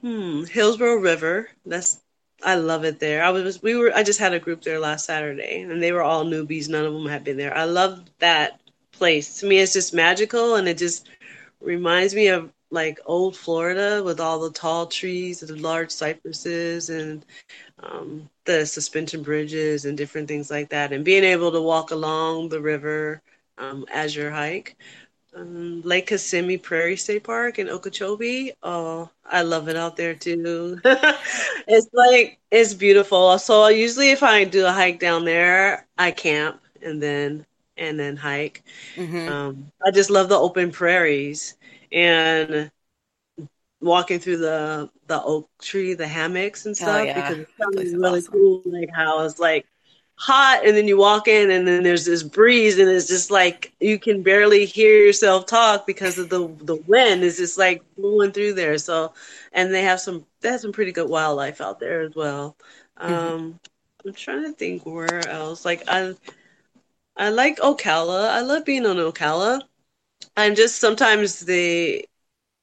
hmm, Hillsborough River. That's I love it there. I was we were I just had a group there last Saturday and they were all newbies. None of them had been there. I love that place. To me it's just magical and it just reminds me of like old Florida with all the tall trees and the large cypresses and um, the suspension bridges and different things like that and being able to walk along the river um, as your hike um, Lake Kissimmee Prairie State Park in Okeechobee. Oh, I love it out there too. <laughs> it's like it's beautiful. So usually, if I do a hike down there, I camp and then and then hike. Mm-hmm. Um, I just love the open prairies and walking through the the oak tree, the hammocks and stuff oh, yeah. because it's really awesome. cool. Like how it's like hot and then you walk in and then there's this breeze and it's just like you can barely hear yourself talk because of the the wind is just like blowing through there so and they have some they have some pretty good wildlife out there as well mm-hmm. um i'm trying to think where else like i i like ocala i love being on ocala i'm just sometimes the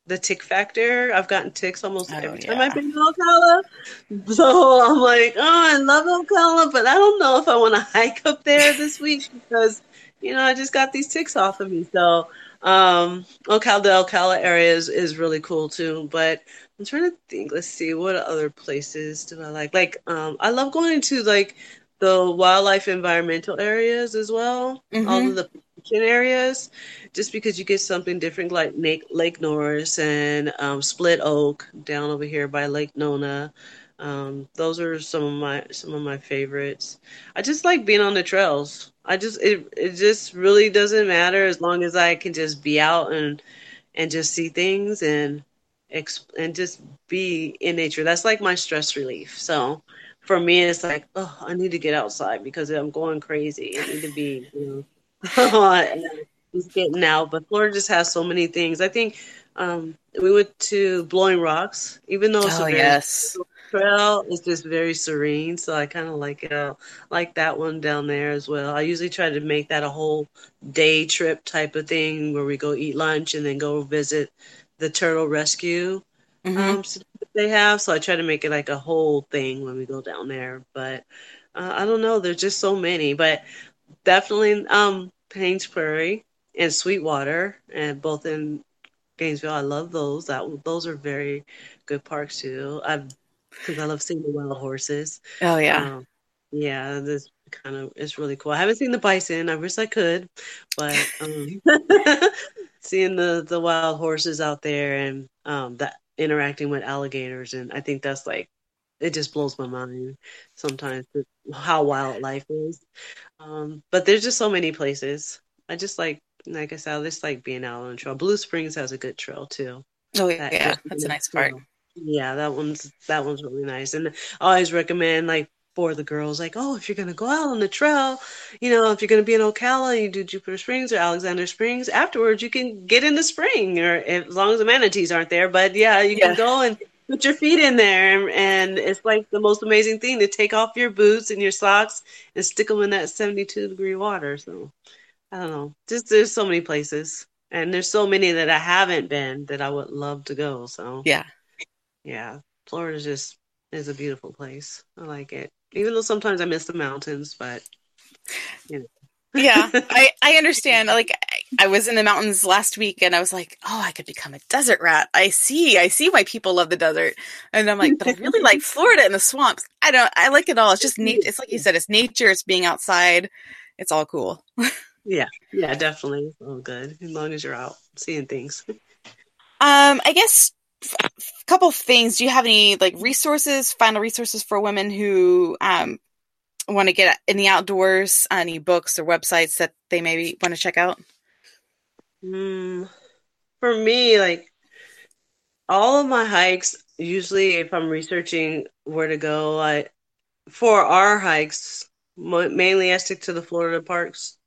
the tick factor. I've gotten ticks almost oh, every time I've been to Ocala. So I'm like, oh, I love Ocala, but I don't know if I want to hike up there this week <laughs> because, you know, I just got these ticks off of me. So um, Ocala, the Ocala area is, is really cool too. But I'm trying to think, let's see, what other places do I like? Like, um, I love going to like the wildlife environmental areas as well, mm-hmm. all of the areas just because you get something different like Lake, Lake Norris and um, Split Oak down over here by Lake Nona. Um, those are some of my some of my favorites. I just like being on the trails. I just it it just really doesn't matter as long as I can just be out and and just see things and and just be in nature. That's like my stress relief. So for me, it's like, oh, I need to get outside because I'm going crazy. I need to be, you know, <laughs> he's getting out. But Florida just has so many things. I think um, we went to Blowing Rocks, even though it's oh, a very yes. trail, it's just very serene. So I kind of like it. I like that one down there as well. I usually try to make that a whole day trip type of thing where we go eat lunch and then go visit the turtle rescue. Mm-hmm. Um, they have so I try to make it like a whole thing when we go down there. But uh, I don't know, there's just so many. But definitely um, Paynes Prairie and Sweetwater, and both in Gainesville. I love those. That those are very good parks too. I because I love seeing the wild horses. Oh yeah, um, yeah. This kind of it's really cool. I haven't seen the bison. I wish I could, but um, <laughs> seeing the the wild horses out there and um, that interacting with alligators, and I think that's like it just blows my mind sometimes how wild life is. Um, but there's just so many places. I just like like I said, I just like being out on the trail. Blue Springs has a good trail too. Oh yeah, that, that's a nice part. Yeah, that one's that one's really nice, and I always recommend like for the girls, like, oh, if you're gonna go out on the trail, you know, if you're gonna be in Ocala, you do Juniper Springs or Alexander Springs. Afterwards, you can get in the spring, or as long as the manatees aren't there. But yeah, you yeah. can go and put your feet in there, and it's like the most amazing thing to take off your boots and your socks and stick them in that 72 degree water. So I don't know. Just there's so many places, and there's so many that I haven't been that I would love to go. So yeah, yeah. Florida just is a beautiful place. I like it, even though sometimes I miss the mountains, but you know. yeah, <laughs> I I understand. Like I was in the mountains last week and I was like, oh, I could become a desert rat. I see. I see why people love the desert. And I'm like, but I really like <laughs> Florida and the swamps. I don't, I like it all. It's just nature. It's like you said, it's nature. It's being outside. It's all cool. yeah. Yeah, definitely. It's all good. As long as you're out seeing things. Um, I guess a couple things. Do you have any like resources, final resources for women who um, want to get in the outdoors? Any books or websites that they maybe want to check out? Mm, for me, like all of my hikes, usually if I'm researching where to go, I for our hikes, mainly I stick to the Florida parks,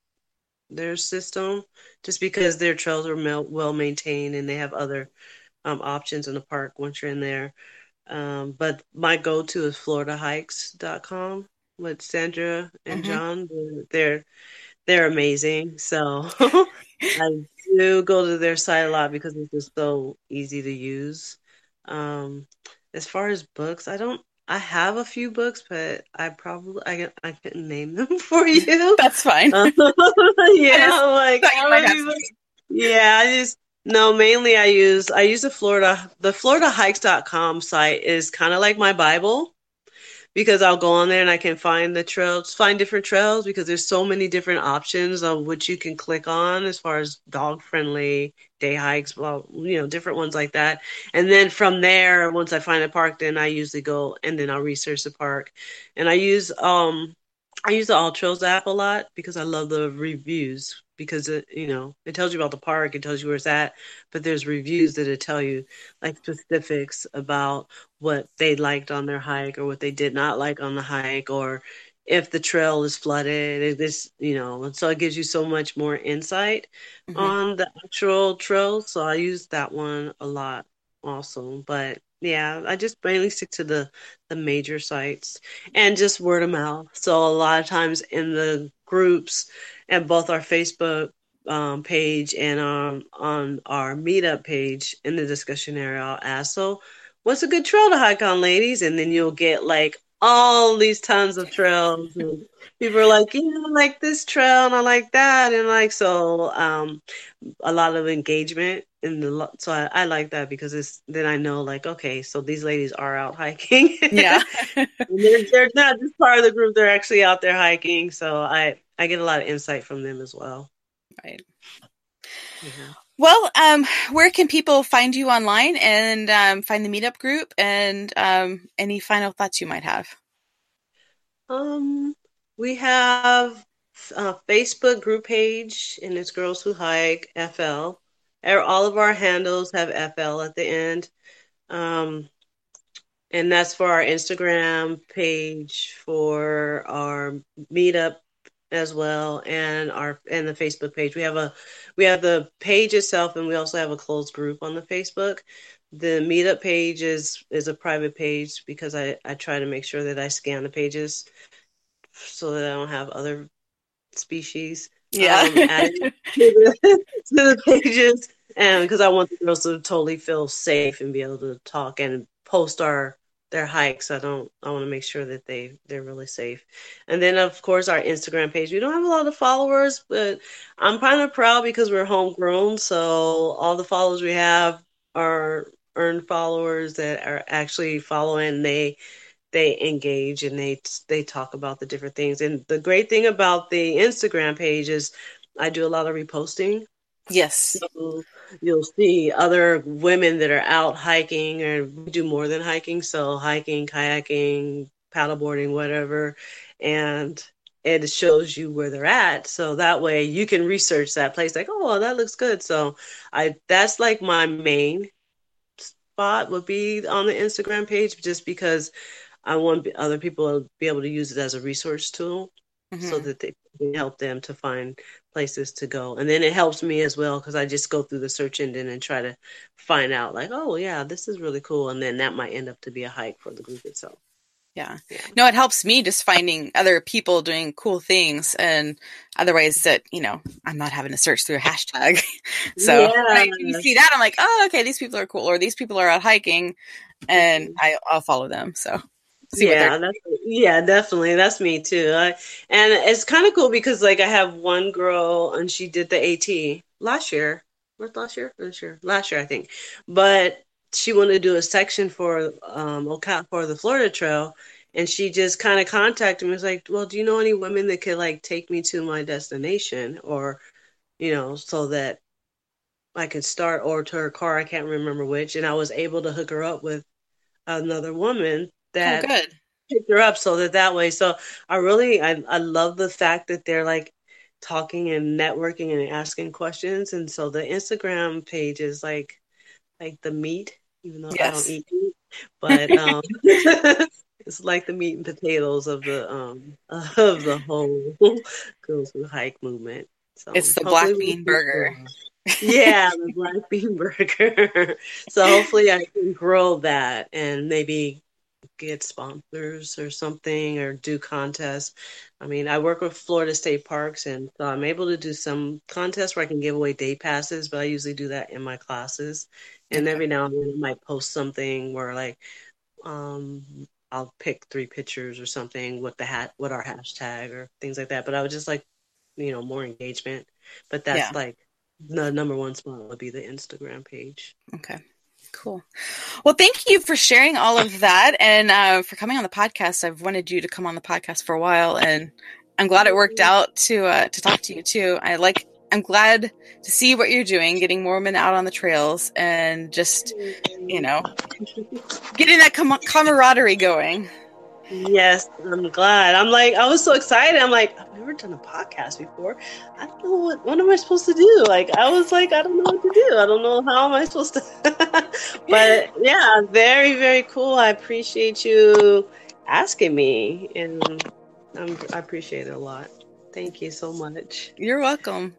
their system, just because their trails are well maintained and they have other um, options in the park once you're in there. Um, but my go-to is floridahikes.com with Sandra and mm-hmm. John. They're they're amazing. So <laughs> <laughs> I do go to their site a lot because it's just so easy to use. Um, as far as books, I don't. I have a few books, but I probably I I couldn't name them <laughs> for you. That's fine. yeah, like yeah, I just no. Mainly, I use I use the Florida the FloridaHikes.com site is kind of like my Bible because I'll go on there and I can find the trails, find different trails because there's so many different options of which you can click on as far as dog friendly day hikes, well, you know, different ones like that. And then from there, once I find a park, then I usually go and then I'll research the park. And I use um I use the AllTrails app a lot because I love the reviews because it you know it tells you about the park it tells you where it's at but there's reviews that it tell you like specifics about what they liked on their hike or what they did not like on the hike or if the trail is flooded this you know and so it gives you so much more insight mm-hmm. on the actual trail so i use that one a lot also but yeah i just mainly stick to the the major sites and just word of mouth so a lot of times in the groups and both our Facebook um, page and um, on our meetup page in the discussion area, I'll ask, so what's a good trail to hike on, ladies? And then you'll get like all these tons of trails. people are like, yeah, I like this trail and I like that. And like, so um, a lot of engagement in the, so I, I like that because it's, then I know like, okay, so these ladies are out hiking. <laughs> Yeah. they're, they're not just part of the group. They're actually out there hiking. So I, I get a lot of insight from them as well. Right. Mm-hmm. Well, um, where can people find you online and um, find the meetup group and um, any final thoughts you might have? Um, we have a Facebook group page and it's Girls Who Hike FL. All of our handles have FL at the end. Um, and that's for our Instagram page, for our meetup as well and our and the Facebook page. We have a we have the page itself and we also have a closed group on the Facebook. The meetup page is is a private page because I I try to make sure that I scan the pages so that I don't have other species yeah um, <laughs> to, the, to the pages and because I want the girls to totally feel safe and be able to talk and post our their hikes. I don't. I want to make sure that they they're really safe. And then of course our Instagram page. We don't have a lot of followers, but I'm kind of proud because we're homegrown. So all the followers we have are earned followers that are actually following. They they engage and they they talk about the different things. And the great thing about the Instagram page is I do a lot of reposting. Yes. So you'll see other women that are out hiking or do more than hiking. So hiking, kayaking, paddleboarding, whatever. And it shows you where they're at. So that way you can research that place like, oh, well, that looks good. So I that's like my main spot would be on the Instagram page just because I want other people to be able to use it as a resource tool mm-hmm. so that they can help them to find places to go. And then it helps me as well because I just go through the search engine and try to find out like, oh yeah, this is really cool. And then that might end up to be a hike for the group itself. Yeah. yeah. No, it helps me just finding other people doing cool things and otherwise that, you know, I'm not having to search through a hashtag. <laughs> so yeah. when, I, you see that, I'm like, oh, okay, these people are cool or these people are out hiking and mm-hmm. I, I'll follow them. So yeah, that's, yeah, definitely. That's me too. I, and it's kind of cool because like I have one girl and she did the AT last year. Was last year? This year? Last year, I think. But she wanted to do a section for um for the Florida Trail, and she just kind of contacted me. Was like, "Well, do you know any women that could like take me to my destination, or you know, so that I could start, or to her car? I can't remember which." And I was able to hook her up with another woman that oh, good. picked her up, so that that way. So I really, I, I love the fact that they're like talking and networking and asking questions, and so the Instagram page is like like the meat, even though yes. I don't eat meat, but um, <laughs> it's like the meat and potatoes of the um <laughs> of the whole <laughs> girls who hike movement. So it's the black bean burger. yeah, the black bean burger. so hopefully I can grow that and maybe get sponsors or something or do contests. I mean, I work with Florida State Parks and so I'm able to do some contests where I can give away day passes, but I usually do that in my classes. And every now and then I might post something where like um I'll pick three pictures or something with the hat with our hashtag or things like that. But I would just like, you know, more engagement. But that's yeah. like the number one spot would be the Instagram page. Okay. Cool. Well, thank you for sharing all of that and uh, for coming on the podcast. I've wanted you to come on the podcast for a while, and I'm glad it worked out to uh, to talk to you too. I like. I'm glad to see what you're doing, getting more women out on the trails, and just you know, getting that com- camaraderie going. Yes, I'm glad. I'm like, I was so excited. I'm like, I've never done a podcast before. I don't know what what am I supposed to do. Like, I was like, I don't know what to do. I don't know how am I supposed to. <laughs> but yeah, very very cool. I appreciate you asking me, and I'm, I appreciate it a lot. Thank you so much. You're welcome.